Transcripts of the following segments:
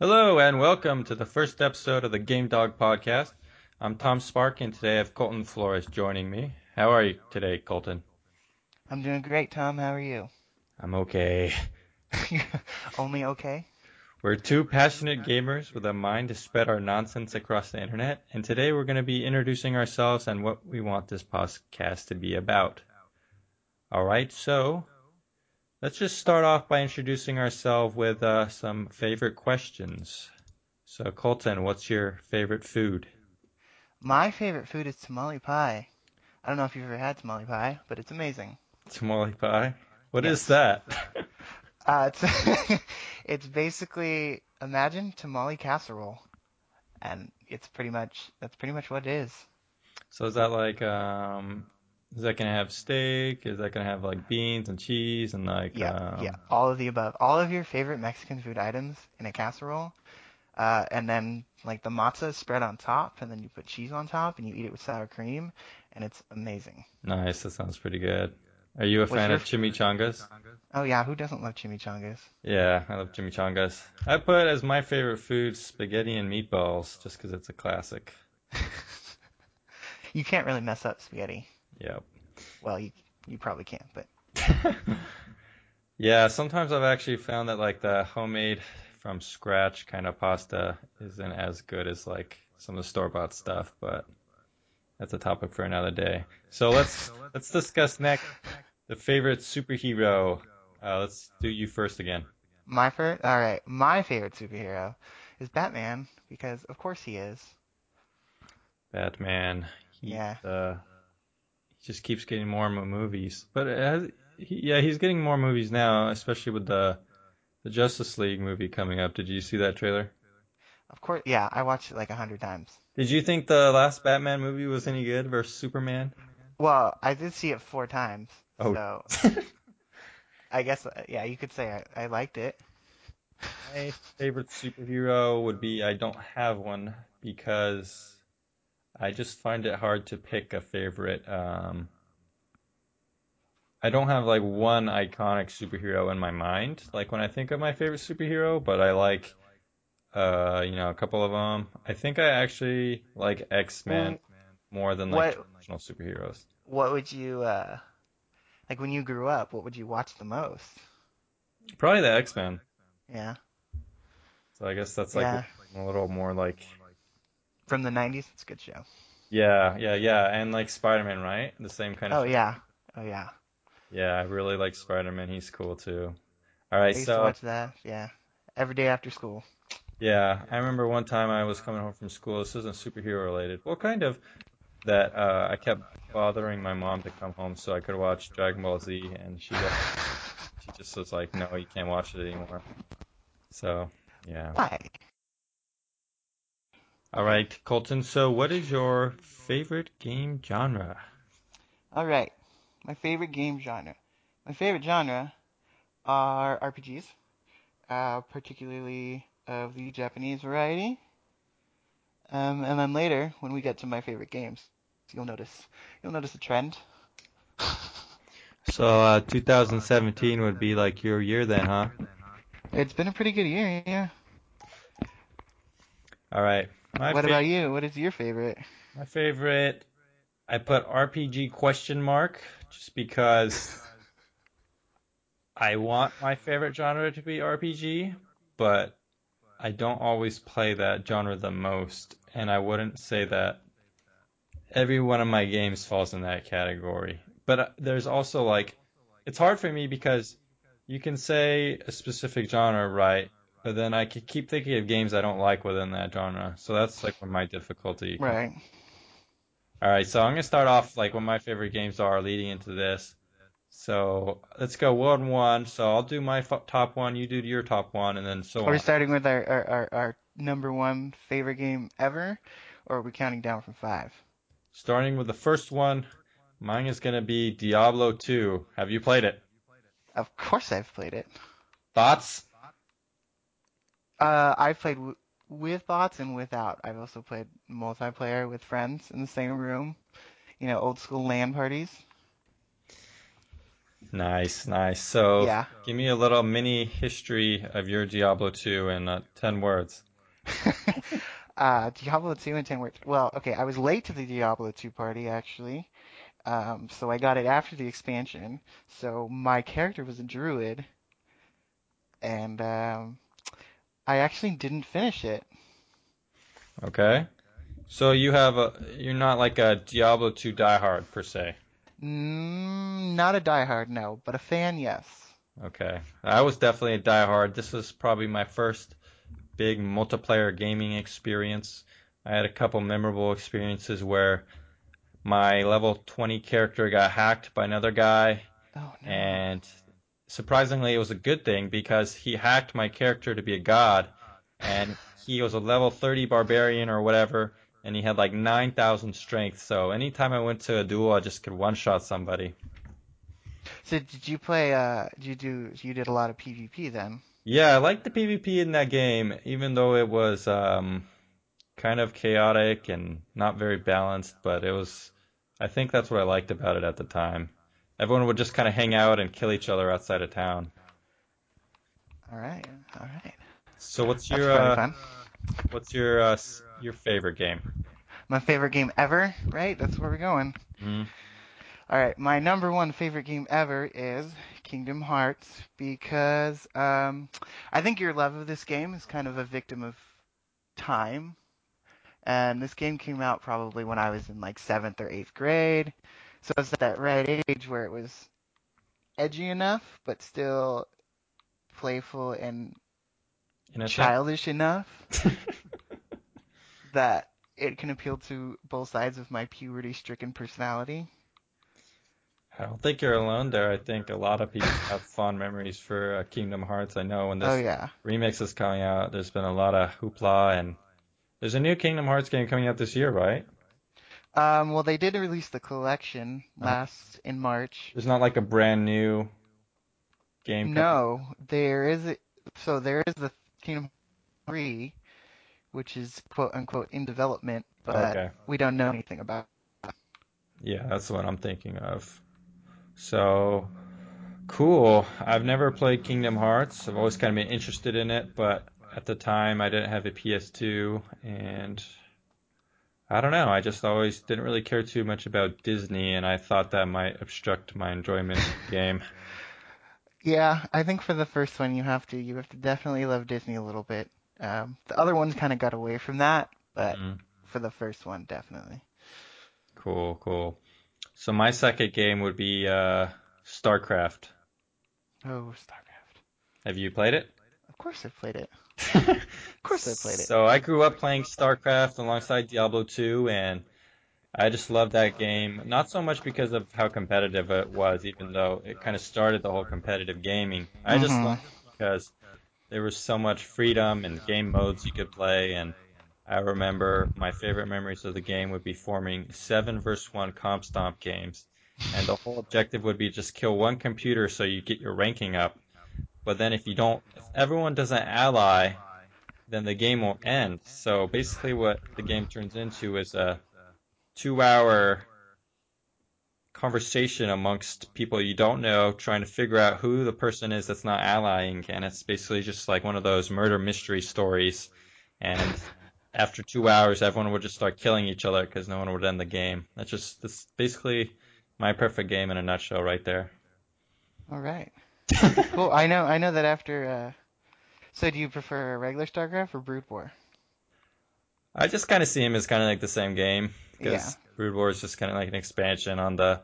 Hello and welcome to the first episode of the Game Dog Podcast. I'm Tom Spark and today I have Colton Flores joining me. How are you today, Colton? I'm doing great, Tom. How are you? I'm okay. Only okay? We're two passionate gamers with a mind to spread our nonsense across the internet, and today we're going to be introducing ourselves and what we want this podcast to be about. Alright, so let's just start off by introducing ourselves with uh, some favorite questions. So, Colton, what's your favorite food? My favorite food is tamale pie. I don't know if you've ever had tamale pie, but it's amazing. Tamale pie? What Yes. is that? Uh, it's it's basically imagine tamale casserole, and it's pretty much that's pretty much what it is. So is that like um is that gonna have steak? Is that gonna have like beans and cheese and like Yeah, um yeah, all of the above. All of your favorite Mexican food items in a casserole, uh, and then like the masa spread on top, and then you put cheese on top, and you eat it with sour cream, and it's amazing. nice, that sounds pretty good. Are you a What's fan of chimichangas? Oh yeah, who doesn't love chimichangas? Yeah, I love chimichangas. I put as my favorite food spaghetti and meatballs just because it's a classic. You can't really mess up spaghetti. Yep. Well, you you probably can't, but Yeah, sometimes I've actually found that like the homemade from scratch kind of pasta isn't as good as like some of the store-bought stuff, but that's a topic for another day. So let's let's discuss next the favorite superhero. Uh, let's do you first again. my first, All right, my favorite superhero is Batman because of course he is. Batman. He, Yeah. Uh, just keeps getting more and more movies, but has, he, yeah, he's getting more movies now, especially with the the Justice League movie coming up. Did you see that trailer? Of course, yeah, I watched it like a hundred times. Did you think the last Batman movie was any good versus Superman? Well, I did see it four times, Oh. so I guess uh, yeah, you could say I, I liked it. My favorite superhero would be I don't have one because I just find it hard to pick a favorite. Um, I don't have like one iconic superhero in my mind, like when I think of my favorite superhero, but I like, uh, you know, a couple of them. I think I actually like X-Men more than like What- traditional superheroes. What would you uh like when you grew up? What would you watch the most? Probably the X-Men. Yeah, So I guess that's like Yeah. a little more like from the '90s. It's a good show. Yeah, yeah, yeah, and like Spider-Man, right? The same kind of. Oh yeah, oh yeah. Yeah, I really like Spider-Man. He's cool too. All I right, used to so watch that. Yeah, every day after school. yeah, I remember one time I was coming home from school. This isn't superhero related. Well, kind of. That uh, I kept bothering my mom to come home so I could watch Dragon Ball Z, and she just, she just was like, "No, you can't watch it anymore." So yeah. Why? All right, Colton. So what is your favorite game genre? All right. My favorite game genre. My favorite genre are RPGs, uh, particularly of the Japanese variety. Um, and then later, when we get to my favorite games, you'll notice you'll notice a trend. So uh, 2017 would be like your year then, huh? It's been a pretty good year, yeah. All right. My what about you? What is your favorite? My favorite, I put RPG question mark just because I want my favorite genre to be RPG, but I don't always play that genre the most, and I wouldn't say that every one of my games falls in that category. But uh, there's also like, it's hard for me because you can say a specific genre, right? But then I keep thinking of games I don't like within that genre. So that's like my difficulty Right. all right, so I'm gonna start off like what my favorite games are leading into this. So let's go one one. So I'll do my f- top one, you do your top one, and then so Are we on. starting with our, our, our, our number one favorite game ever, or are we counting down from five? Starting with the first one, mine is gonna be Diablo 2. Have you played it? Of course, I've played it. Thoughts? Uh, I've played w- with bots and without. I've also played multiplayer with friends in the same room. You know, old school LAN parties. Nice, nice. So, Yeah. give me a little mini history of your Diablo 2 in uh, 10 words. uh, Diablo 2 in 10 words. Well, okay, I was late to the Diablo 2 party actually. Um, so I got it after the expansion. So my character was a druid, and um, I actually didn't finish it. Okay? So you have a, you're not like a Diablo 2 diehard per se. Mm, not a diehard, no, but a fan, yes. Okay. I was definitely a diehard. This was probably my first big multiplayer gaming experience. I had a couple memorable experiences where my level 20 character got hacked by another guy, Oh no. and surprisingly, it was a good thing because he hacked my character to be a god, and he was a level 30 barbarian or whatever, and he had like 9,000 strength. So anytime I went to a duel, I just could one shot somebody. So did you play? Uh, did you do? You did a lot of PvP then? Yeah, I liked the PvP in that game, even though it was um, kind of chaotic and not very balanced, but it was, I think that's what I liked about it at the time. Everyone would just kind of hang out and kill each other outside of town. All right, all right. So what's your uh, what's your uh, your favorite game? My favorite game ever, right? That's where we're going. hmm All right, my number one favorite game ever is Kingdom Hearts because um, I think your love of this game is kind of a victim of time. And this game came out probably when I was in like seventh or eighth grade, so it's that right age where it was edgy enough, but still playful and Innocent? childish enough that it can appeal to both sides of my puberty-stricken personality. I don't think you're alone there. I think a lot of people have fond memories for uh, Kingdom Hearts. I know when this Oh yeah. remix is coming out, there's been a lot of hoopla, and there's a new Kingdom Hearts game coming out this year, right? Um, well, they did release the collection Uh-huh. last in March. There's not like a brand new game. No, there is a, so there is the Kingdom Hearts 3, which is quote unquote in development, but Okay. we don't know anything about. Yeah, that's what I'm thinking of. So cool. I've never played Kingdom Hearts. I've always kind of been interested in it, but at the time I didn't have a PS2 and I don't know. I just always didn't really care too much about Disney and I thought that might obstruct my enjoyment of the game. Yeah, I think for the first one you have to you have to definitely love Disney a little bit. Um, the other ones kind of got away from that, but Mm, for the first one definitely. cool, cool. So my second game would be uh, StarCraft. Oh, StarCraft. Have you played it? Of course I've played it. Of course I played it. So I grew up playing StarCraft alongside Diablo 2, and I just loved that game. Not so much because of how competitive it was, even though it kind of started the whole competitive gaming. I just Mhm. loved it because there was so much freedom and game modes you could play, and I remember my favorite memories of the game would be forming seven versus one comp stomp games, and the whole objective would be just kill one computer so you get your ranking up. But then if you don't, if everyone doesn't ally, then the game will end. So basically, what the game turns into is a two-hour conversation amongst people you don't know, trying to figure out who the person is that's not allying, and it's basically just like one of those murder mystery stories. And after two hours, everyone would just start killing each other because no one would end the game. That's just that's basically my perfect game in a nutshell, right there. All right. Cool. I know I know that after uh so do you prefer regular StarCraft or Brood War? I just kind of see him as kind of like the same game Yeah. because Brood War is just kind of like an expansion on the,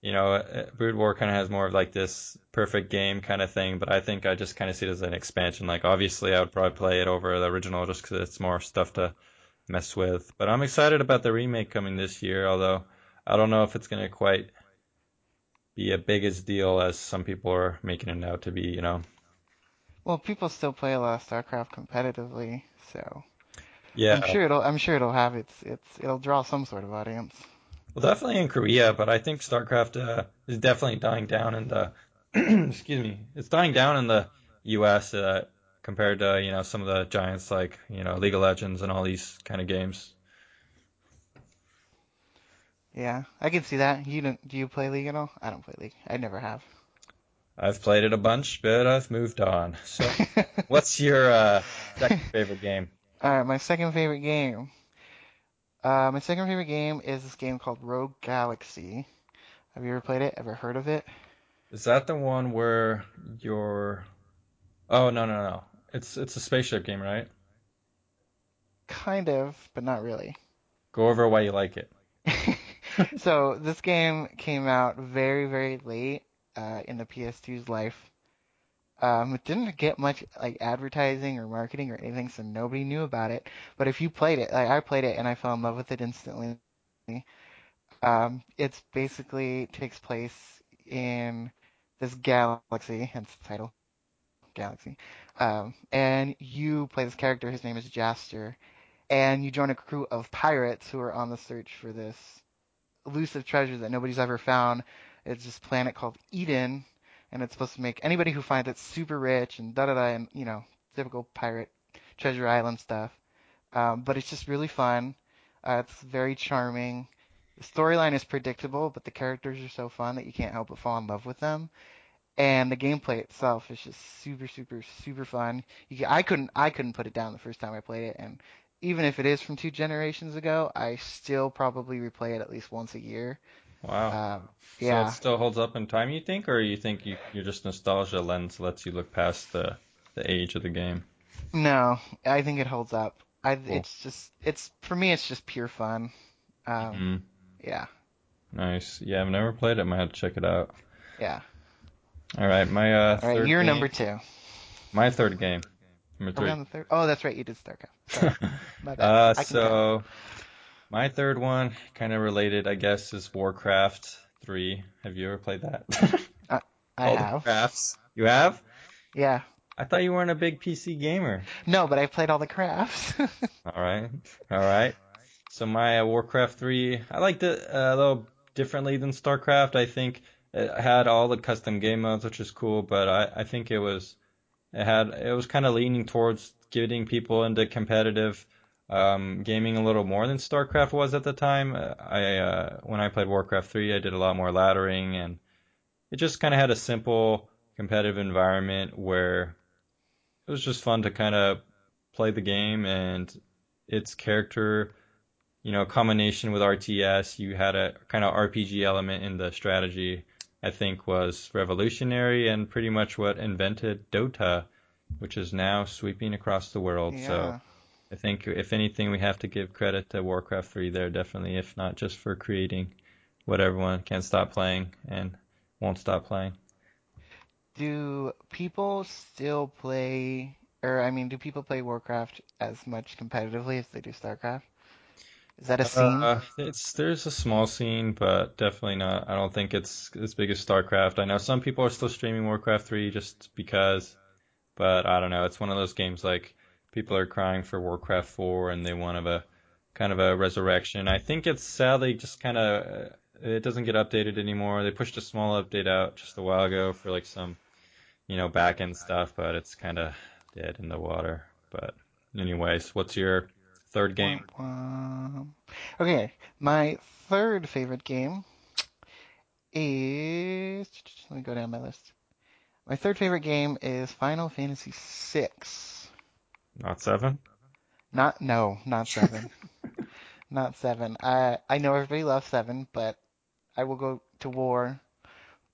you know, uh, Brood War kind of has more of like this perfect game kind of thing, but I think I just kind of see it as an expansion. Like obviously I would probably play it over the original just because it's more stuff to mess with. But I'm excited about the remake coming this year, although I don't know if it's gonna quite be a big as deal as some people are making it out to be. You know. Well, people still play a lot of StarCraft competitively, so Yeah. I'm sure it'll I'm sure it'll have its its it'll draw some sort of audience. Well, definitely in Korea, but I think StarCraft uh, is definitely dying down in the excuse me, it's dying down in the U.S. Uh, compared to you know some of the giants like you know League of Legends and all these kind of games. Yeah, I can see that. You don't do you play League at all? I don't play League. I never have. I've played it a bunch, but I've moved on. So, what's your uh, second favorite game? All right, my second favorite game. Uh, my second favorite game is this game called Rogue Galaxy. Have you ever played it? Ever heard of it? Is that the one where you're? Oh no no no! It's it's a spaceship game, right? Kind of, but not really. Go over why you like it. so this game came out very very late uh, in the PS2's life. Um, it didn't get much like advertising or marketing or anything, so nobody knew about it. But if you played it, like I played it and I fell in love with it instantly. Um, it's basically takes place in this galaxy, hence the title, Galaxy. Um, and you play this character. His name is Jaster, and you join a crew of pirates who are on the search for this elusive treasure that nobody's ever found. It's this planet called Eden, and it's supposed to make anybody who finds it super rich and da da da, and you know, typical pirate treasure island stuff. Um, but it's just really fun. Uh, it's very charming. The storyline is predictable, but the characters are so fun that you can't help but fall in love with them. And the gameplay itself is just super, super, super fun. I couldn't, I couldn't put it down the first time I played it, and even if it is from two generations ago, I still probably replay it at least once a year. Wow. Um, So yeah, it still holds up in time, you think, or you think you, you're just nostalgia lens lets you look past the the age of the game? no, I think it holds up. I, Cool. it's just, it's for me, it's just pure fun. Um, Mhm. yeah, Nice. Yeah, I've never played it. I might have to check it out. yeah. All right, my uh, All right, third you're game. number two. My third game. Number Are three. we on the third? Oh, that's right, you did StarCraft. Sorry. Uh, so my third one, kind of related, I guess, is Warcraft 3. Have you ever played that? I All the have. crafts. You have? Yeah. I thought you weren't a big PC gamer. No, but I've played all the crafts. All right, all right. So my uh, Warcraft 3, I liked it uh, a little differently than StarCraft. I think it had all the custom game modes, which is cool, but I, I think it was it had it was kind of leaning towards getting people into competitive um, gaming a little more than StarCraft was at the time. Uh, I uh, when I played Warcraft 3, I did a lot more laddering, and it just kind of had a simple competitive environment where it was just fun to kind of play the game and its character, you know, combination with RTS, you had a kind of RPG element in the strategy, I think was revolutionary and pretty much what invented Dota, which is now sweeping across the world. So yeah. I think if anything, we have to give credit to Warcraft 3 there, definitely, if not just for creating what everyone can't stop playing and won't stop playing. Do people still play, or I mean, do people play Warcraft as much competitively as they do StarCraft? Is that a scene? Uh, it's there's a small scene, but definitely not. I don't think it's as big as StarCraft. I know some people are still streaming Warcraft 3 just because, but I don't know. It's one of those games like people are crying for Warcraft 4 and they want of a kind of a resurrection. I think it's sadly just kind of uh, it doesn't get updated anymore. They pushed a small update out just a while ago for like some, you know, back end stuff, but it's kind of dead in the water. But anyways, what's your third game? Okay, my third favorite game is. Let me go down my list. My third favorite game is Final Fantasy VI. Not seven? Not no, not seven. not seven. I I know everybody loves seven, but I will go to war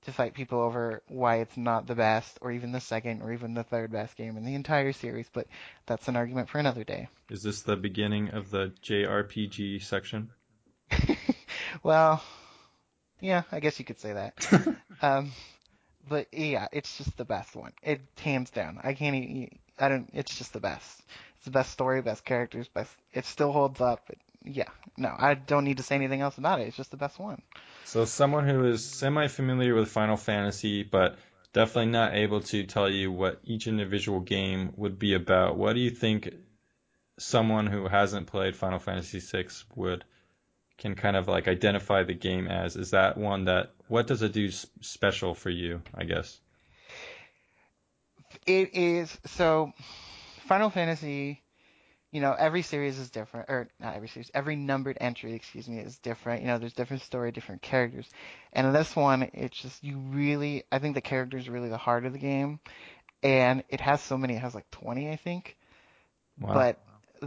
to fight people over why it's not the best, or even the second, or even the third best game in the entire series. But that's an argument for another day. Is this the beginning of the JRPG section? well, yeah, I guess you could say that. Um, but yeah, it's just the best one. It hands down. I can't. Even, I don't. It's just the best. It's the best story, best characters, best. It still holds up. It, yeah. No, I don't need to say anything else about it. It's just the best one. So someone who is semi-familiar with Final Fantasy, but definitely not able to tell you what each individual game would be about, what do you think someone who hasn't played Final Fantasy VI would can kind of like identify the game as? Is that one that what does it do special for you? I guess. It is so. Final Fantasy you know, every series is different, or not every series, every numbered entry, excuse me, is different. You know, there's different story, different characters. And in this one, it's just, you really, I think the characters are really the heart of the game. And it has so many, it has like 20, I think. Wow. But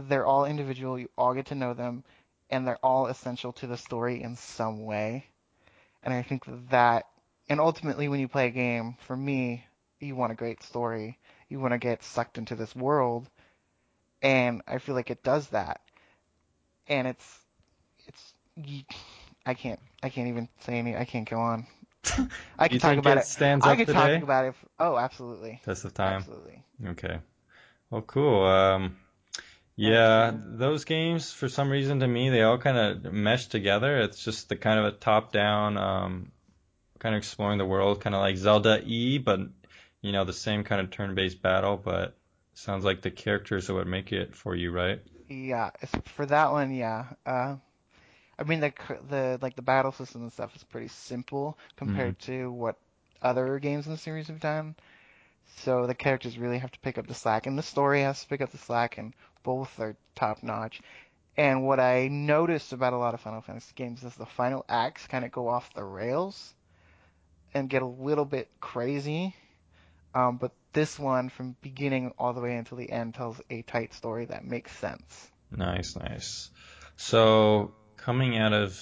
they're all individual, you all get to know them, and they're all essential to the story in some way. And I think that, and ultimately when you play a game, for me, you want a great story. You want to get sucked into this world and I feel like it does that. And it's it's I can't I can't even say any I can't go on. I can talk about it. Stands I up can today? talk about it. Oh, absolutely. Test of time. Absolutely. Okay. Well, cool. Um, yeah, those games for some reason to me they all kind of mesh together. It's just the kind of a top-down, um, kind of exploring the world, kind of like Zelda E, but you know the same kind of turn-based battle, but sounds like the characters are what make it for you, right? Yeah, for that one, yeah. Uh, I mean the the like the battle system and stuff is pretty simple compared to what other games in the series have done. So the characters really have to pick up the slack, and the story has to pick up the slack, and both are top notch. And what I noticed about a lot of Final Fantasy games is the final acts kind of go off the rails and get a little bit crazy. Um, but this one, from beginning all the way until the end, tells a tight story that makes sense. Nice, nice. So, coming out of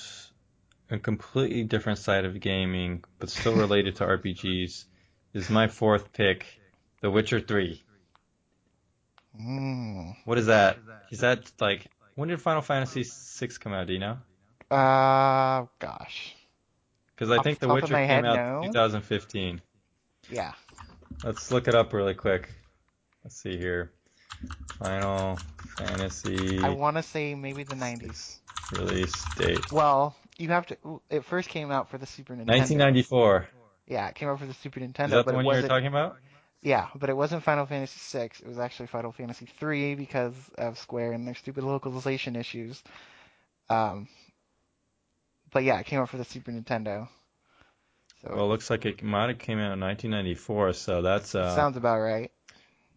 a completely different side of gaming, but still related to RPGs, is my fourth pick, The Witcher 3. Mm. What is that? Is that like when did Final Fantasy VI come out? Do you know? Uh, gosh. Because I Off think the The top of Witcher came head, out no. 2015. Yeah. Let's look it up really quick. Let's see here. Final Fantasy I want to say maybe the 90s. release date. Well, you have to. It first came out for the Super Nintendo. 1994. Yeah, it came out for the Super Nintendo, Is that but the one you were talking about? Yeah, but it wasn't Final Fantasy VI. It was actually Final Fantasy III because of Square and their stupid localization issues. Um, but yeah, it came out for the Super Nintendo. So Well, it looks like it might have came out in 1994, so that's uh, sounds about right.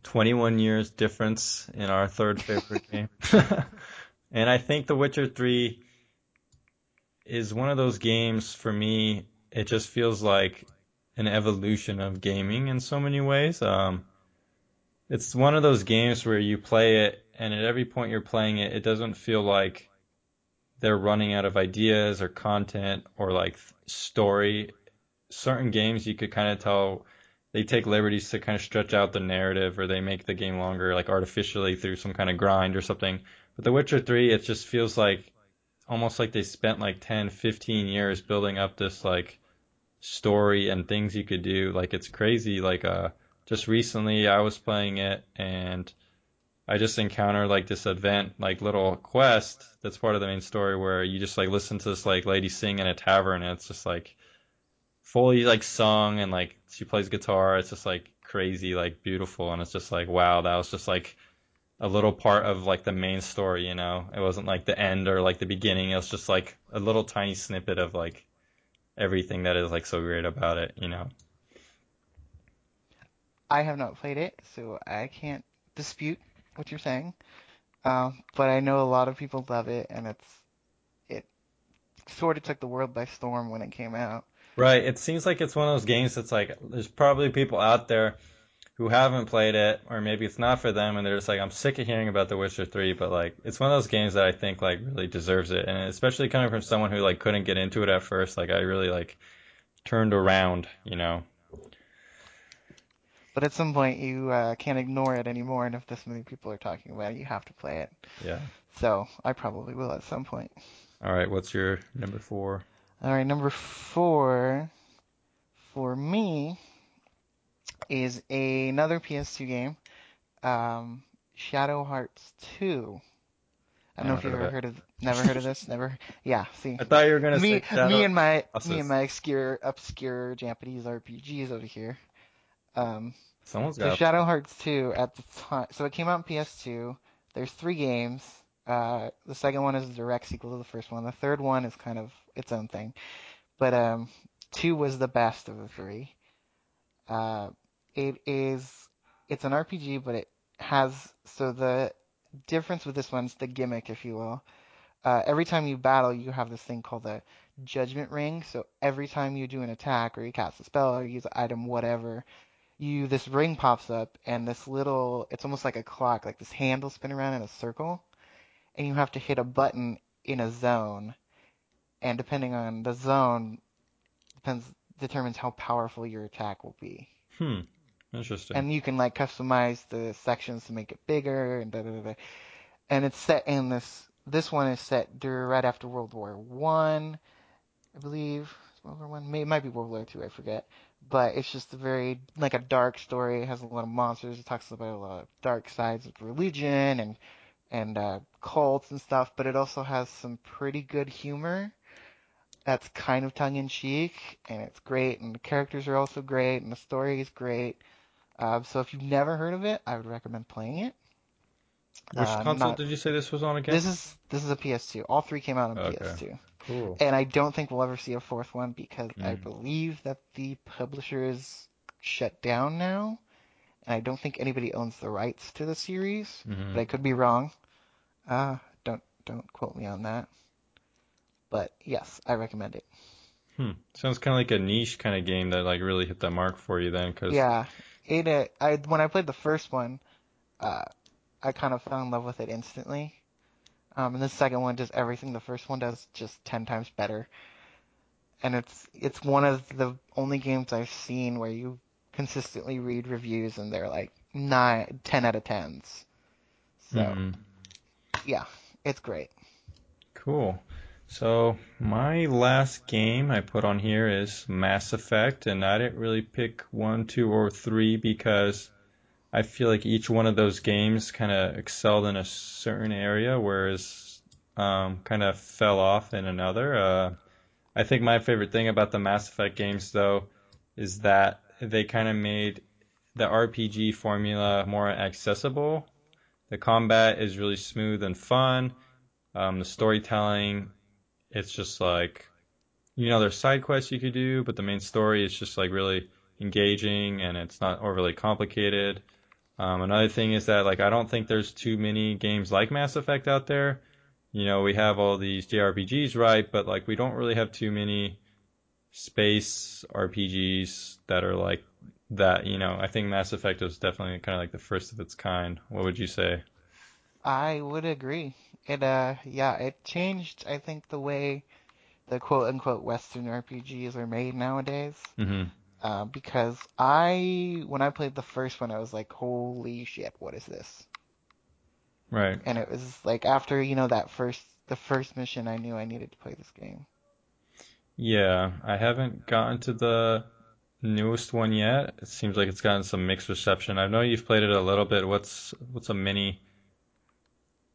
21 years difference in our third favorite game. and I think The Witcher 3 is one of those games for me. It just feels like an evolution of gaming in so many ways. Um, it's one of those games where you play it, and at every point you're playing it, it doesn't feel like they're running out of ideas or content or like story. Certain games you could kind of tell they take liberties to kind of stretch out the narrative or they make the game longer like artificially through some kind of grind or something. But The Witcher 3 it just feels like almost like they spent like 10, 15 years building up this like story and things you could do. Like it's crazy like uh just recently I was playing it and I just encountered like this event, like little quest that's part of the main story where you just like listen to this like lady sing in a tavern and it's just like fully like sung and like she plays guitar. It's just like crazy, like beautiful, and it's just like wow, that was just like a little part of like the main story, you know. It wasn't like the end or like the beginning. It was just like a little tiny snippet of like everything that is like so great about it, you know. I have not played it, so I can't dispute what you're saying. Um, but I know a lot of people love it, and it's it sort of took the world by storm when it came out. Right. It seems like it's one of those games that's like there's probably people out there who haven't played it, or maybe it's not for them, and they're just like, I'm sick of hearing about The Witcher 3, but like it's one of those games that I think like really deserves it, and especially coming from someone who like couldn't get into it at first, like I really like turned around, you know. But at some point, you uh, can't ignore it anymore, and if this many people are talking about it, you have to play it. Yeah. So I probably will at some point. All right. What's your number four? All right, number four for me is another PS2 game, um, Shadow Hearts 2. I don't know if you've ever heard of never heard of this. Never. Yeah. See, I thought you were gonna me, say me and my me and my obscure obscure Japanese RPGs over here. Um, Someone's so got. Shadow Hearts 2 at the time, so it came out on PS2. There's three games. Uh, the second one is a direct sequel to the first one. The third one is kind of its own thing, but um, two was the best of the three. Uh, it is it's an RPG, but it has so the difference with this one's the gimmick, if you will. Uh, every time you battle, you have this thing called the Judgment Ring. So every time you do an attack or you cast a spell or use an item, whatever, you this ring pops up and this little it's almost like a clock, like this handle spin around in a circle, and you have to hit a button in a zone. And depending on the zone, depends determines how powerful your attack will be. Hmm. Interesting. And you can like customize the sections to make it bigger and da da da. da. And it's set in this. This one is set dur- right after World War One, I, believe. World War One, May it might be World War Two, I forget. But it's just a very like a dark story. It has a lot of monsters. It talks about a lot of dark sides of religion and and uh, cults and stuff. But it also has some pretty good humor. That's kind of tongue in cheek, and it's great. And the characters are also great, and the story is great. Uh, so if you've never heard of it, I would recommend playing it. Which Uh, console not- did you say this was on again? This is this is a PS2. All three came out on Okay. PS2, cool. and I don't think we'll ever see a fourth one because I Mm. believe that the publisher is shut down now, and I don't think anybody owns the rights to the series. Mhm. But I could be wrong. Uh, don't don't quote me on that. But yes, I recommend it. Hmm. Sounds kind of like a niche kind of game that like really hit that mark for you then, because Yeah, it. Uh, I when I played the first one, uh, I kind of fell in love with it instantly. Um, and the second one does everything the first one does, just ten times better. And it's it's one of the only games I've seen where you consistently read reviews and they're like nine, ten out of tens. So Mhm. Yeah, it's great. Cool. So my last game I put on here is Mass Effect, and I didn't really pick one, two, or three because I feel like each one of those games kind of excelled in a certain area, whereas um, kind of fell off in another. Uh, I think my favorite thing about the Mass Effect games, though, is that they kind of made the RPG formula more accessible. The combat is really smooth and fun. Um, the storytelling, it's just like, you know, there's side quests you could do, but the main story is just like really engaging and it's not overly complicated. Um, another thing is that like I don't think there's too many games like Mass Effect out there. You know, we have all these JRPGs, right? But like we don't really have too many space RPGs that are like that. You know, I think Mass Effect was definitely kind of like the first of its kind. What would you say? I would agree. It uh yeah, it changed I think the way the quote unquote Western RPGs are made nowadays. mm-hmm. Uh, because I when I played the first one I was like, holy shit, what is this? Right. And it was like after, you know, that first the first mission I knew I needed to play this game. Yeah, I haven't gotten to the newest one yet. It seems like it's gotten some mixed reception. I know you've played it a little bit. What's what's a mini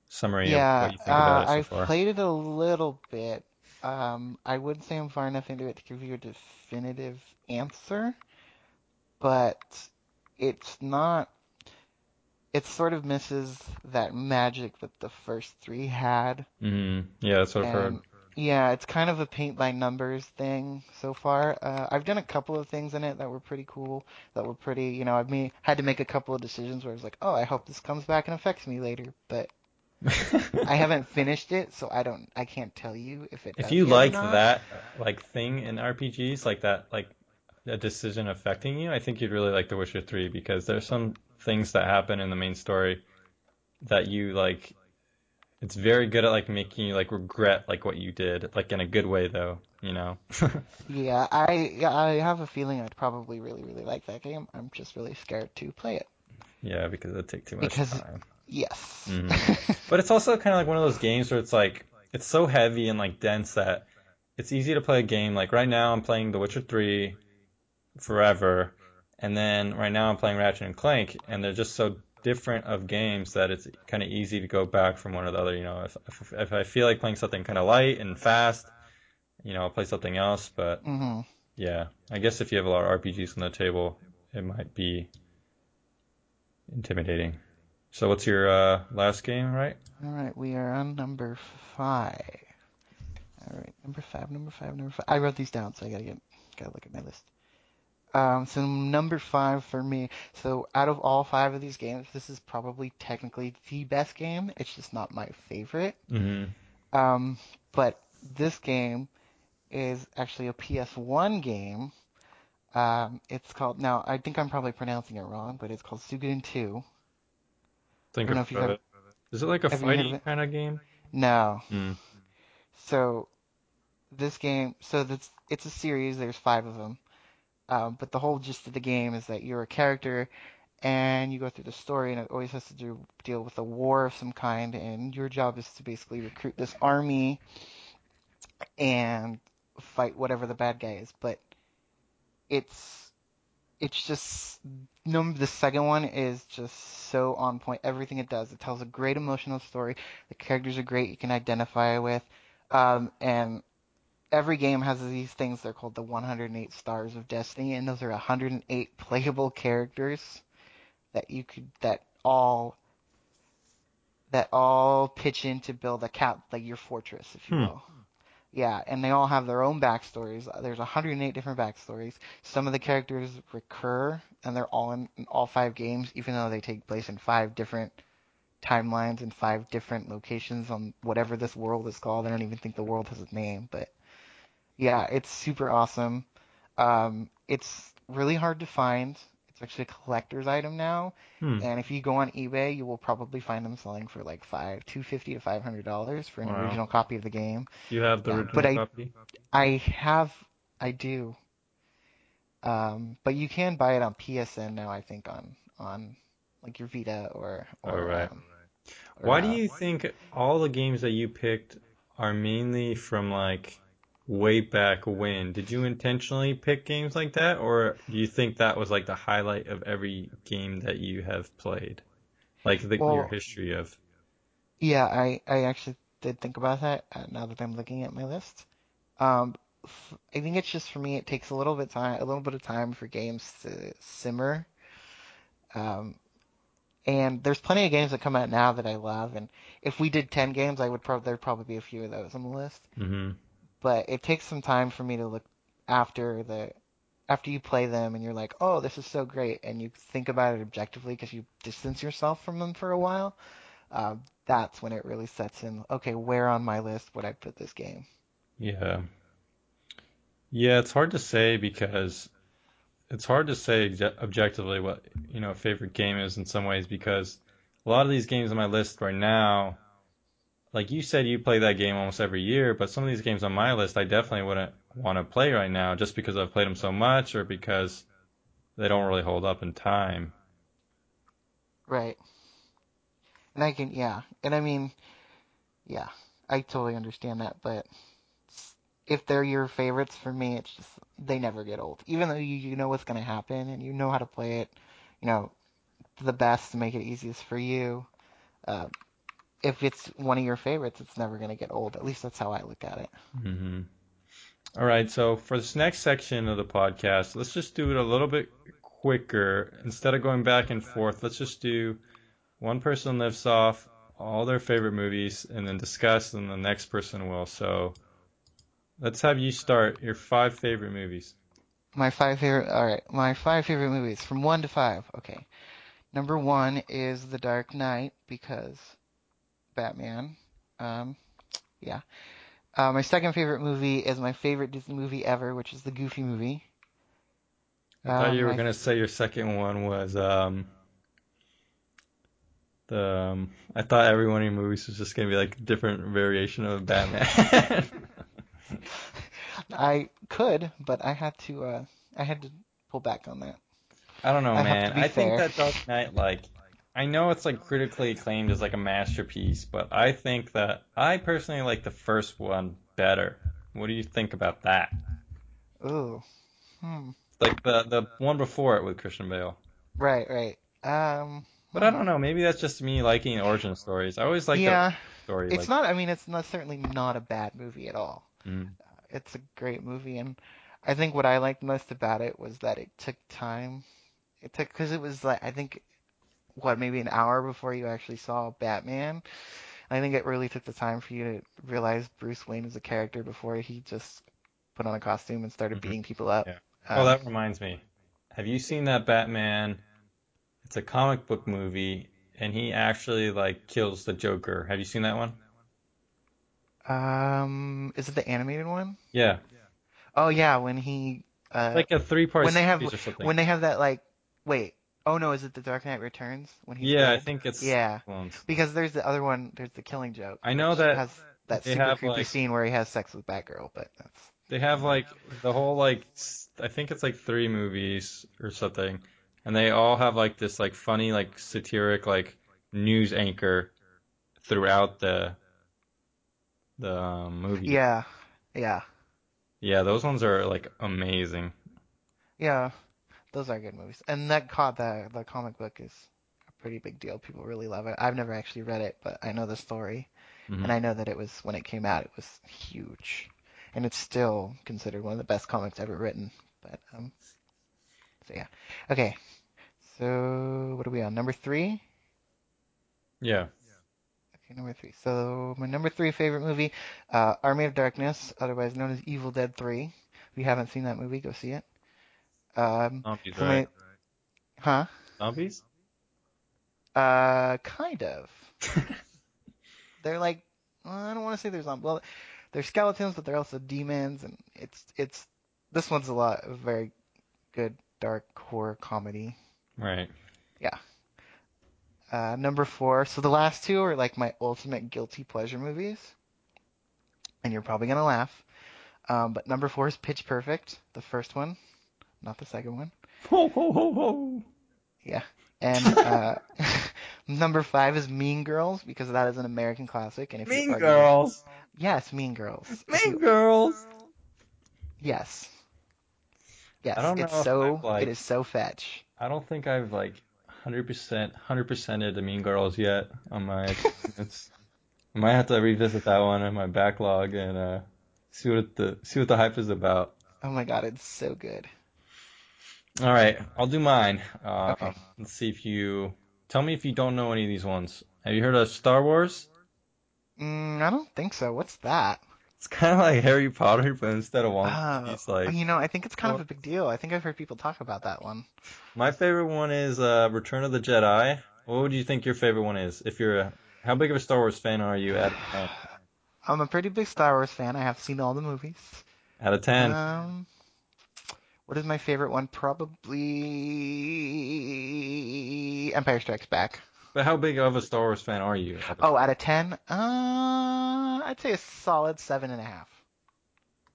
summary of what you think uh, about it so I've far? played it a little bit. Um, I wouldn't say I'm far enough into it to give you a definitive answer, but it's not. It sort of misses that magic that the first three had. hmm Yeah, that's what I've heard. Yeah, it's kind of a paint by numbers thing so far. Uh, I've done a couple of things in it that were pretty cool, that were pretty, you know, I've made, had to make a couple of decisions where I was like, oh, I hope this comes back and affects me later. But I haven't finished it, so I don't, I can't tell you if it If you like that like thing in RPGs, like that like a decision affecting you, I think you'd really like The Witcher 3 because there's some things that happen in the main story that you like it's very good at like making you like regret like what you did, like in a good way though, you know. Yeah, I, yeah, I have a feeling I'd probably really, really like that game. I'm just really scared to play it. Yeah, because it'd take too much Because- time. Yes. Mhm. But it's also kind of like one of those games where it's like it's so heavy and like dense that it's easy to play a game. Like right now, I'm playing The Witcher 3 forever, and then right now I'm playing Ratchet and Clank, and they're just so different of games that it's kind of easy to go back from one or the other. You know, if if, if I feel like playing something kind of light and fast, you know, I'll play something else. But hmm yeah, I guess if you have a lot of RPGs on the table, it might be intimidating. So what's your uh, last game, right? All right, we are on number five. All right, number five, number five, number five. I wrote these down, so I gotta get, gotta look at my list. Um, so number five for me. So out of all five of these games, this is probably technically the best game. It's just not my favorite. hmm Um, but this game is actually a PS1 game. Um, it's called, now I think I'm probably pronouncing it wrong, but it's called Suikoden 2. I Think don't I've know if you've of ever, it. Is it like a have you heard of fighting kind of game? No. Mm. So this game, so that's, it's a series, there's five of them. Um, but the whole gist of the game is that you're a character and you go through the story, and it always has to do deal with a war of some kind, and your job is to basically recruit this army and fight whatever the bad guy is. But it's it's just no the second one is just so on point. Everything it does, it tells a great emotional story. The characters are great, you can identify with, um, and every game has these things. They're called the 108 Stars of Destiny, and those are 108 playable characters that you could that all that all pitch in to build a cap like your fortress, if you Hmm. will. Yeah, and they all have their own backstories. There's 108 different backstories. Some of the characters recur, and they're all in, in all five games, even though they take place in five different timelines and five different locations on whatever this world is called. I don't even think the world has a name, but yeah, it's super awesome. Um, it's really hard to find. It's actually a collector's item now, Hmm. and if you go on eBay, you will probably find them selling for like five, two fifty to five hundred dollars for an Wow. original copy of the game. You have the Yeah, but original I copy? I have I do, um, but you can buy it on PSN now. I think on on like your Vita or or right. um or Why do uh, you think all the games that you picked are mainly from like way back when? Did you intentionally pick games like that, or do you think that was like the highlight of every game that you have played? Like the, your history of. yeah I I actually did think about that uh, now that I'm looking at my list. Um, I think it's just for me, it takes a little bit time, a little bit of time for games to simmer. Um, and there's plenty of games that come out now that I love, and if we did 10 games, I would probably there'd probably be a few of those on the list. hmm But it takes some time for me to look after the after you play them and you're like, "Oh, this is so great," and you think about it objectively because you distance yourself from them for a while. Uh, that's when it really sets in. Okay, where on my list would I put this game? Yeah. Yeah, it's hard to say because it's hard to say obje- objectively what, you know, a favorite game is in some ways because a lot of these games on my list right now, like you said, you play that game almost every year, but some of these games on my list I definitely wouldn't want to play right now just because I've played them so much or because they don't really hold up in time. Right. And I can, yeah. And I mean, Yeah, I totally understand that, but if they're your favorites, for me, it's just they never get old. Even though you, you know what's going to happen and you know how to play it, you know, the best to make it easiest for you. Uh, if it's one of your favorites, it's never going to get old. At least that's how I look at it. Mm-hmm. All right, so for this next section of the podcast, let's just do it a little bit quicker. Instead of going back and forth, let's just do one person lifts off all their favorite movies and then discuss, and the next person will. So let's have you start your five favorite movies. My five favorite, all right, my five favorite movies from one to five. Okay. Number one is The Dark Knight because Batman. Um, yeah. Uh, my second favorite movie is my favorite Disney movie ever, which is the Goofy movie. I thought Um, you were my gonna say your second one was um the um, I thought every one of your movies was just gonna be like a different variation of Batman. I could, but I had to uh I had to pull back on that. I don't know, I man. I think that Dark Knight, like, I know it's like critically acclaimed as like a masterpiece, but I think that I personally like the first one better. What do you think about that? Ooh. Hmm. Like the the one before it with Christian Bale. Right, right. Um But I don't know. Maybe that's just me liking origin stories. I always like the Yeah, story. it's Like, not I mean it's not certainly not a bad movie at all. mm, It's a great movie and I think what I liked most about it was that it took time. It took because it was like I think what maybe an hour before you actually saw Batman. I think it really took the time for you to realize Bruce Wayne was a character before he just put on a costume and started mhm, beating people up. yeah. Oh, Um, that reminds me. have you seen that Batman? It's a comic book movie, and he actually like kills the Joker. Have you seen that one? Um, is it the animated one? Yeah, Oh yeah, when he uh like a three-part when they have when they have that like wait oh no is it the Dark Knight Returns when he? Yeah, I think it's yeah clones. because there's the other one there's the Killing Joke I know that has that super creepy like- scene where he has sex with Batgirl but that's They have like the whole like I think it's like three movies or something, and they all have like this like funny like satiric like news anchor throughout the the um, movie. yeah yeah Yeah, those ones are like amazing. yeah those are good movies. And that caught the the comic book is a pretty big deal. People really love it. I've never actually read it but I know the story. Mhm. and I know that it was when it came out it was huge. And it's still considered one of the best comics ever written. But um so yeah. Okay. So what are we on? Number three? Yeah. okay number three. So my number three favorite movie uh Army of Darkness otherwise known as Evil Dead 3 if you haven't seen that movie go see it um Zombies, for right? huh Zombies? uh kind of they're like well, I don't want to say they're zombies. Well, they're skeletons, but they're also demons, and it's it's this one's a lot of very good dark horror comedy. Right. Yeah. Uh, number four. So the last two are like my ultimate guilty pleasure movies, and you're probably gonna laugh. Um, but number four is Pitch Perfect, the first one, not the second one. Ho ho ho ho. Yeah. And uh, number five is Mean Girls because that is an American classic. And if you Mean argue- Girls. yes, Mean Girls. Mean you- Girls. Yes. Yes, I don't it's know if so I've, like- it is so fetch. I don't think I've like 100% 100%ed the Mean Girls yet on my it's I might have to revisit that one in my backlog and uh see what the see what the hype is about. Oh my god, it's so good. All right, I'll do mine. Uh, Okay. Let's see if you tell me if you don't know any of these ones. Have you heard of Star Wars? Mm, I don't think so. What's that? It's kind of like Harry Potter, but instead of one, Oh, he's like you know, I think it's kind of a big deal. I think I've heard people talk about that one. my favorite one is uh, Return of the Jedi. What would you think your favorite one is? If you're a, how big of a Star Wars fan are you 10? I'm a pretty big Star Wars fan. I have seen all the movies. Out of 10. Um, what is my favorite one? Probably Empire Strikes Back. But how big of a Star Wars fan are you? Oh, out of ten, uh, I'd say a solid seven and a half.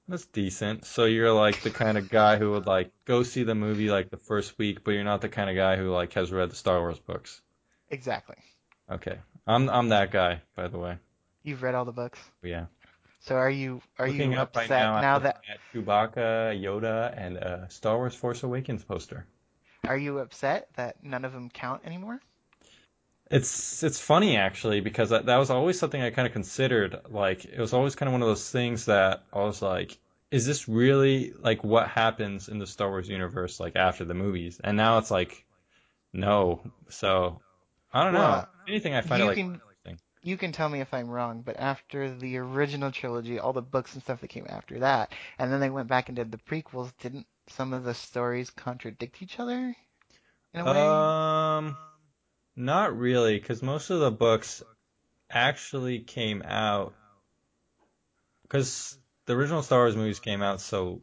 That's decent. So you're like the kind of guy who would like go see the movie like the first week, but you're not the kind of guy who like has read the Star Wars books. Exactly. Okay. I'm I'm that guy, by the way. You've read all the books. Yeah. So are you are Looking you up right upset now, now that at Chewbacca, Yoda, and a Star Wars Force Awakens poster. are you upset that none of them count anymore? It's it's funny actually because that, that was always something I kind of considered. Like it was always kind of one of those things that I was like, is this really like what happens in the Star Wars universe like after the movies? And now it's like, no. So I don't know. Well, If anything, I find it like can-. You can tell me if I'm wrong, but after the original trilogy, all the books and stuff that came after that, and then they went back and did the prequels, didn't some of the stories contradict each other in a way? Um, not really, because most of the books actually came out because the original Star Wars movies came out so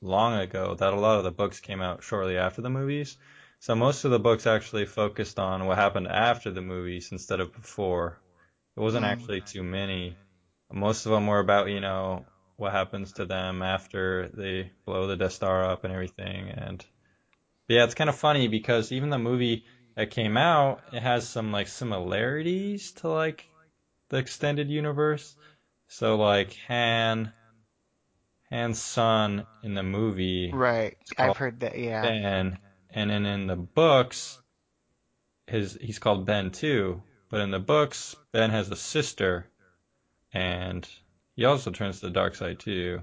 long ago that a lot of the books came out shortly after the movies. So most of the books actually focused on what happened after the movies instead of before. It wasn't Hmm. actually too many. Most of them were about, you know, what happens to them after they blow the Death Star up and everything. And yeah, it's kind of funny because even the movie that came out, it has some like similarities to like the extended universe. So like Han, Han's son in the movie, right. I've heard that. Yeah. Ben, and then in the books, his he's called Ben too. But in the books, Ben has a sister, and he also turns to the dark side too.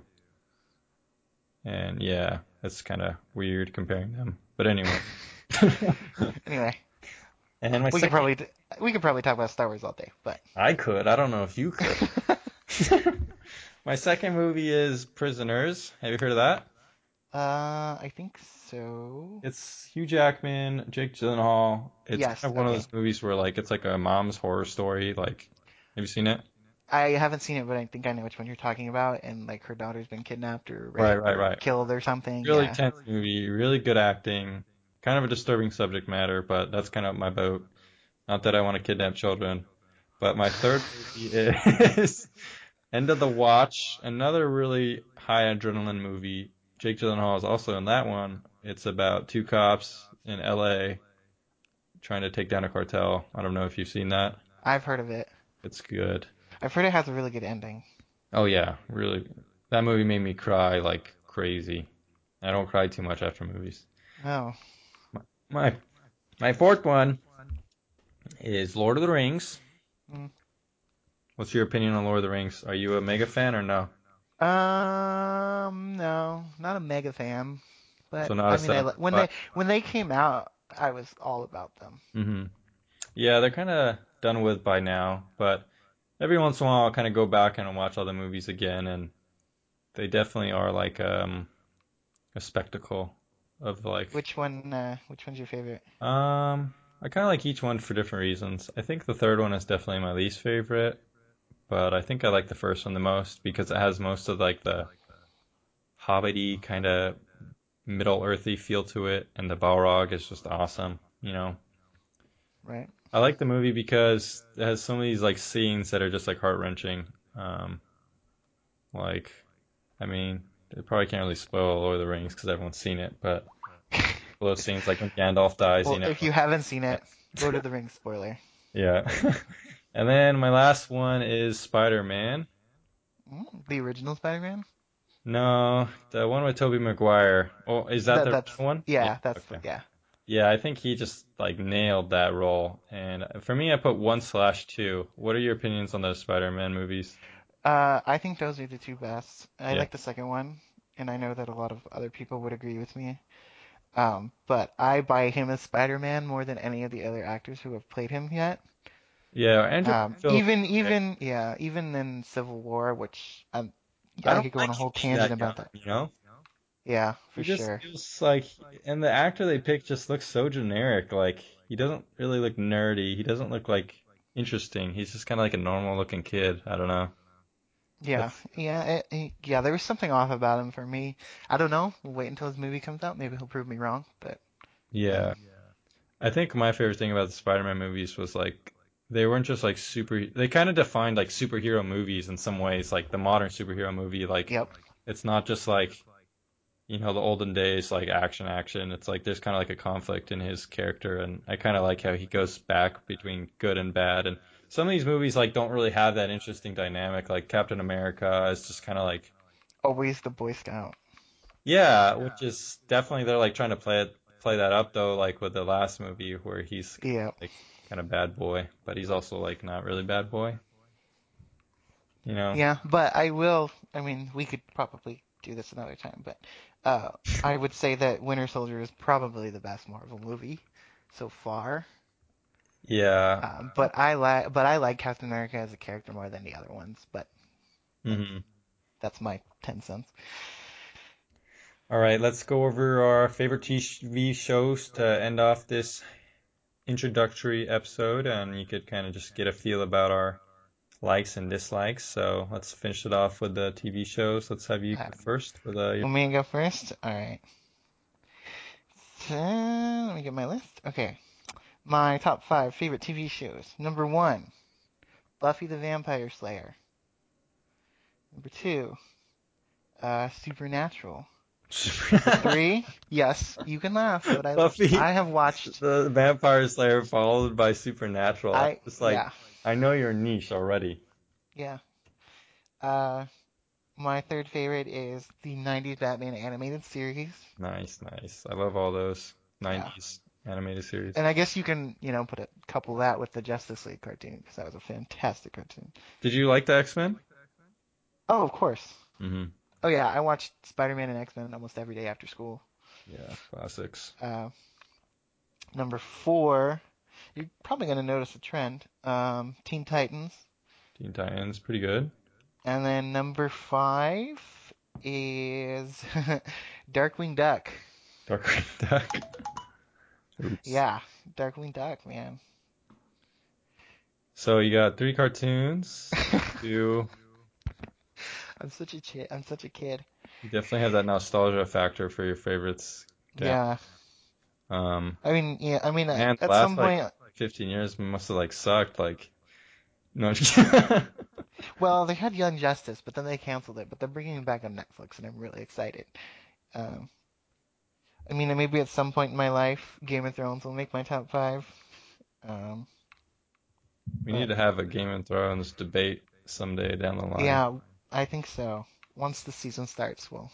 And yeah, it's kind of weird comparing them. But anyway. Anyway, and my we could probably we could probably talk about Star Wars all day, but I could. I don't know if you could. my second movie is Prisoners. Have you heard of that? Uh, I think so. It's Hugh Jackman, Jake Gyllenhaal. It's Yes, kind of one of those movies where like it's like a mom's horror story. Like, have you seen it? I haven't seen it, but I think I know which one you're talking about. And like her daughter's been kidnapped or Right, right, right. killed or something. Really Yeah. tense movie, really good acting. Kind of a disturbing subject matter, but that's kind of my boat. Not that I want to kidnap children. But my third movie is End of the Watch, another really high adrenaline movie. Jake Gyllenhaal is also in that one. It's about two cops in LA trying to take down a cartel. I don't know if you've seen that. I've heard of it. It's good. I've heard it has a really good ending. Oh yeah, really. That movie made me cry like crazy. I don't cry too much after movies. Oh, My my fourth one is Lord of the Rings. Mm. What's your opinion on Lord of the Rings? Are you a mega fan or no? um, no, not a mega fan. But So I mean, I, seven, li- when but- they when they came out, I was all about them. Mm-hmm. Yeah, they're kind of done with by now, but every once in a while I'll kind of go back and watch all the movies again, and they definitely are like um a spectacle of like Which one? Uh, which one's your favorite? Um, I kind of like each one for different reasons. I think the third one is definitely my least favorite, but I think I like the first one the most because it has most of like the hobbity kind of Middle Earthy feel to it, and the Balrog is just awesome. You know, Right. I like the movie because it has some of these like scenes that are just like heart wrenching. Um, like, I mean, it probably can't really spoil Lord of the Rings because everyone's seen it, but those scenes like when Gandalf dies, Well, you know. if you haven't seen it, Lord of the Rings spoiler. Yeah. and then my last one is Spider-Man. Mm, the original Spider-Man. No, the one with Tobey Maguire. Oh, is that, That- the one? Yeah, that's okay. yeah. Yeah, I think he just like nailed that role. And for me, I put one slash two. What are your opinions on those Spider-Man movies? Uh, I think those are the two best. I Yeah. like the second one, and I know that a lot of other people would agree with me. Um, but I buy him as Spider-Man more than any of the other actors who have played him yet. Yeah, Andrew Um, Garfield- even even yeah, even in Civil War, which um, I I, don't could go on a whole tangent that about young, that. You know, Yeah, for he just sure. feels like, and the actor they picked just looks so generic. Like he doesn't really look nerdy. He doesn't look like interesting. He's just kind of like a normal-looking kid. I don't know. Yeah, yeah, it, it- yeah. There was something off about him for me. I don't know. We'll wait until his movie comes out. Maybe he'll prove me wrong. But yeah, Yeah. I think my favorite thing about the Spider-Man movies was like they weren't just like super they kind of defined like superhero movies in some ways like the modern superhero movie like yep, it's not just like you know the olden days like action action. It's like there's kind of like a conflict in his character and I kind of like how he goes back between good and bad. And some of these movies like don't really have that interesting dynamic like Captain America is just kind of like always the Boy Scout. yeah which is definitely they're like trying to play it play that up though like with the last movie where he's Yeah, like kind of bad boy, but he's also like not really bad boy. You know? yeah. But I will. I mean, we could probably do this another time. But uh, I would say that Winter Soldier is probably the best Marvel movie so far. Yeah. Um, but I like, but I like Captain America as a character more than the other ones. But hmm that's my ten cents. All right, let's go over our favorite TV shows to end off this introductory episode, and you could kind of just get a feel about our likes and dislikes. So let's finish it off with the TV shows. Let's have you go Uh, first with uh, your Want me go first? All right. So, let me get my list. Okay. My top five favorite TV shows. Number one, Buffy the Vampire Slayer. Number two, uh, Supernatural. Three, yes, you can laugh, but I, Buffy. I have watched. the Vampire Slayer followed by Supernatural. I It's like yeah I know your niche already. yeah. Uh, my third favorite is the '90s Batman animated series. Nice, nice. I love all those 90s animated series. And I guess you can, you know, put a couple that with the Justice League cartoon because that was a fantastic cartoon. Did you like the X-Men? Oh, of course. Mm-hmm. Oh yeah, I watched Spider-Man and X-Men almost every day after school. Yeah, classics. Uh, number four, you're probably gonna notice a trend. Um, Teen Titans, Teen Titans, pretty good. and then number five is Darkwing Duck. Darkwing Duck. Yeah, Darkwing Duck, man. So you got three cartoons. Two. I'm such a chi- I'm such a kid. You definitely have that nostalgia factor for your favorites. Yeah. Um, I mean, yeah. I mean, and at last some like, point, 15 years must have like sucked. Like, no. I'm just kidding. well, they had Young Justice, but then they canceled it. But they're bringing it back on Netflix, and I'm really excited. Um, I mean, maybe at some point in my life, Game of Thrones will make my top five. Um, we need to have a Game of Thrones debate someday down the line. yeah, I think so. Once the season starts, we'll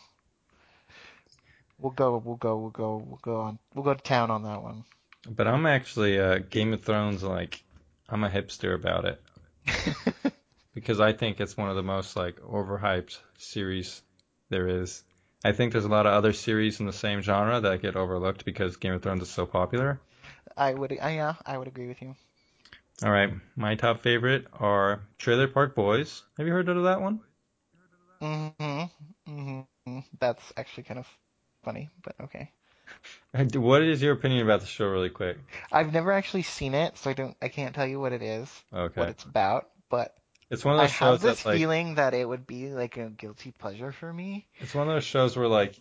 we'll go, we'll go, we'll go, we'll go on, we'll go to town on that one. But I'm actually uh, Game of Thrones like I'm a hipster about it because I think it's one of the most like overhyped series there is. I think there's a lot of other series in the same genre that get overlooked because Game of Thrones is so popular. I would, I, yeah, I would agree with you. All right, my top favorite are Trailer Park Boys. Have you heard of that one? Hmm Mm-hmm. That's actually kind of funny, but okay. What is your opinion about the show, really quick? I've never actually seen it, so I don't, I can't tell you what it is, what it's about, but it's one of I those have shows this that like feeling that it would be like a guilty pleasure for me. it's one of those shows where like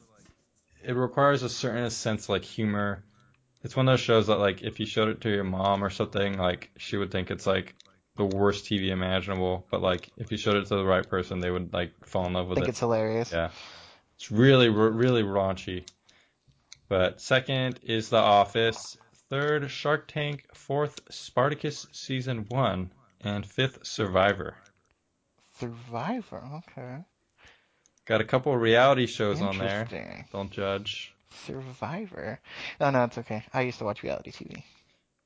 it requires a certain sense like humor. It's one of those shows that like if you showed it to your mom or something, like she would think it's like the worst TV imaginable. But like if you showed it to the right person, they would like fall in love I with think it. it's hilarious. Yeah, it's really really raunchy. But second is The Office, third Shark Tank, fourth Spartacus season one, and fifth Survivor. Survivor, okay. Got a couple reality shows on there. Don't judge. Survivor. No, no, it's okay. I used to watch reality TV.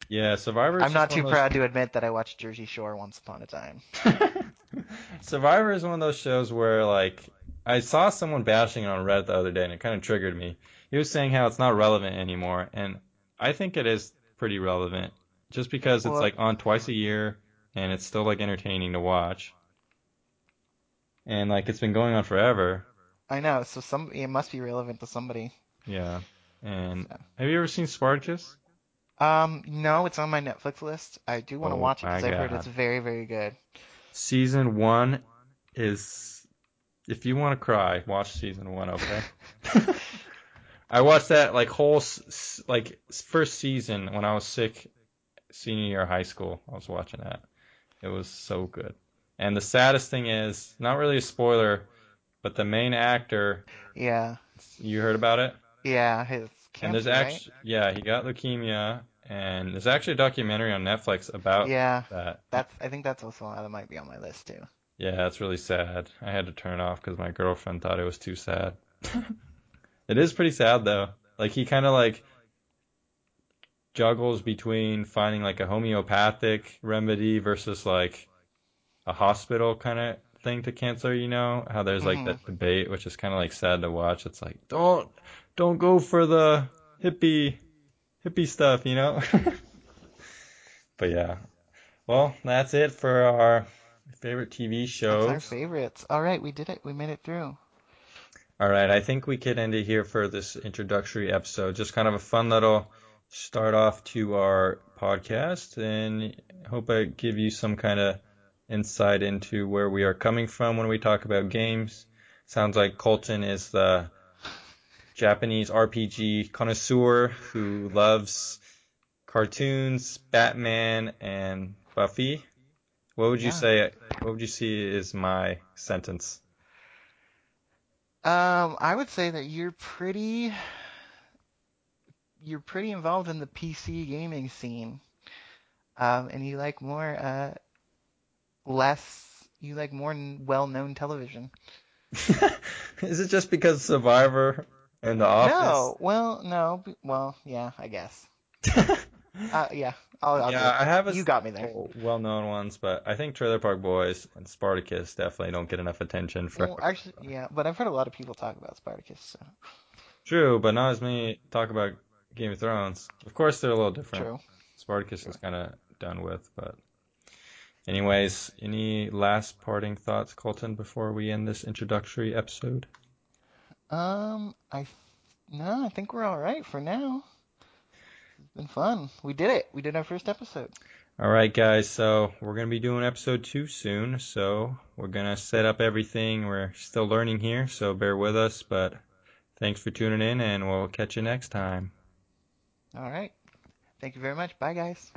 Yeah, Survivor. I'm not too one of those- proud to admit that I watched Jersey Shore once upon a time. Survivor is one of those shows where like I saw someone bashing it on Reddit the other day and it kind of triggered me. He was saying how it's not relevant anymore, and I think it is pretty relevant just because it's Well- like on twice a year and it's still like entertaining to watch. And like it's been going on forever. I know, so some it must be relevant to somebody. Yeah. And So. have you ever seen Spartacus? Um, no, it's on my Netflix list. I do want to Oh watch it because I've heard it's very, very good. Season one is if you want to cry, watch season one, okay? I watched that like whole like first season when I was sick, senior year of high school. I was watching that. It was so good. And the saddest thing is, not really a spoiler, but the main actor, Yeah, you heard about it? yeah, his and there's cancer, right? actually, yeah, he got leukemia, and there's actually a documentary on Netflix about Yeah, that. that's. I think that's also that might be on my list too. Yeah, it's really sad. I had to turn it off because my girlfriend thought it was too sad. it is pretty sad though. Like he kind of like juggles between finding like a homeopathic remedy versus like a hospital kind of thing to cancer. You know how there's like Mhm. that debate, which is kind of like sad to watch. It's like don't don't go for the hippie hippie stuff, you know. but yeah, well that's it for our favorite TV shows. That's our favorites. All right, we did it. We made it through. All right, I think we could end it here for this introductory episode. Just kind of a fun little start off to our podcast, and hope I give you some kind of insight into where we are coming from when we talk about games. Sounds like Colton is the Japanese RPG connoisseur who loves cartoons, Batman, and Buffy. What would you Yeah. say? What would you see is my sentence? Um, I would say that you're pretty you're pretty involved in the PC gaming scene. Um, and you like more uh less you like more well-known television. Is it just because Survivor and The No, well, no, well, yeah, I guess. Uh, yeah, I'll, I'll yeah, I have a You got me there. well-known ones, but I think Trailer Park Boys and Spartacus definitely don't get enough attention for. Well, actually, yeah, but I've heard a lot of people talk about Spartacus. So. True, but not as many talk about Game of Thrones. Of course, they're a little different. True. Spartacus is kind of done with, but. Anyways, any last parting thoughts, Colton, before we end this introductory episode? Um, I No, I think we're all right for now. It's been fun. We did it. We did our first episode. All right, guys. So we're gonna be doing episode two soon. So we're gonna set up everything. We're still learning here, so bear with us. But thanks for tuning in, and we'll catch you next time. All right. Thank you very much. Bye, guys.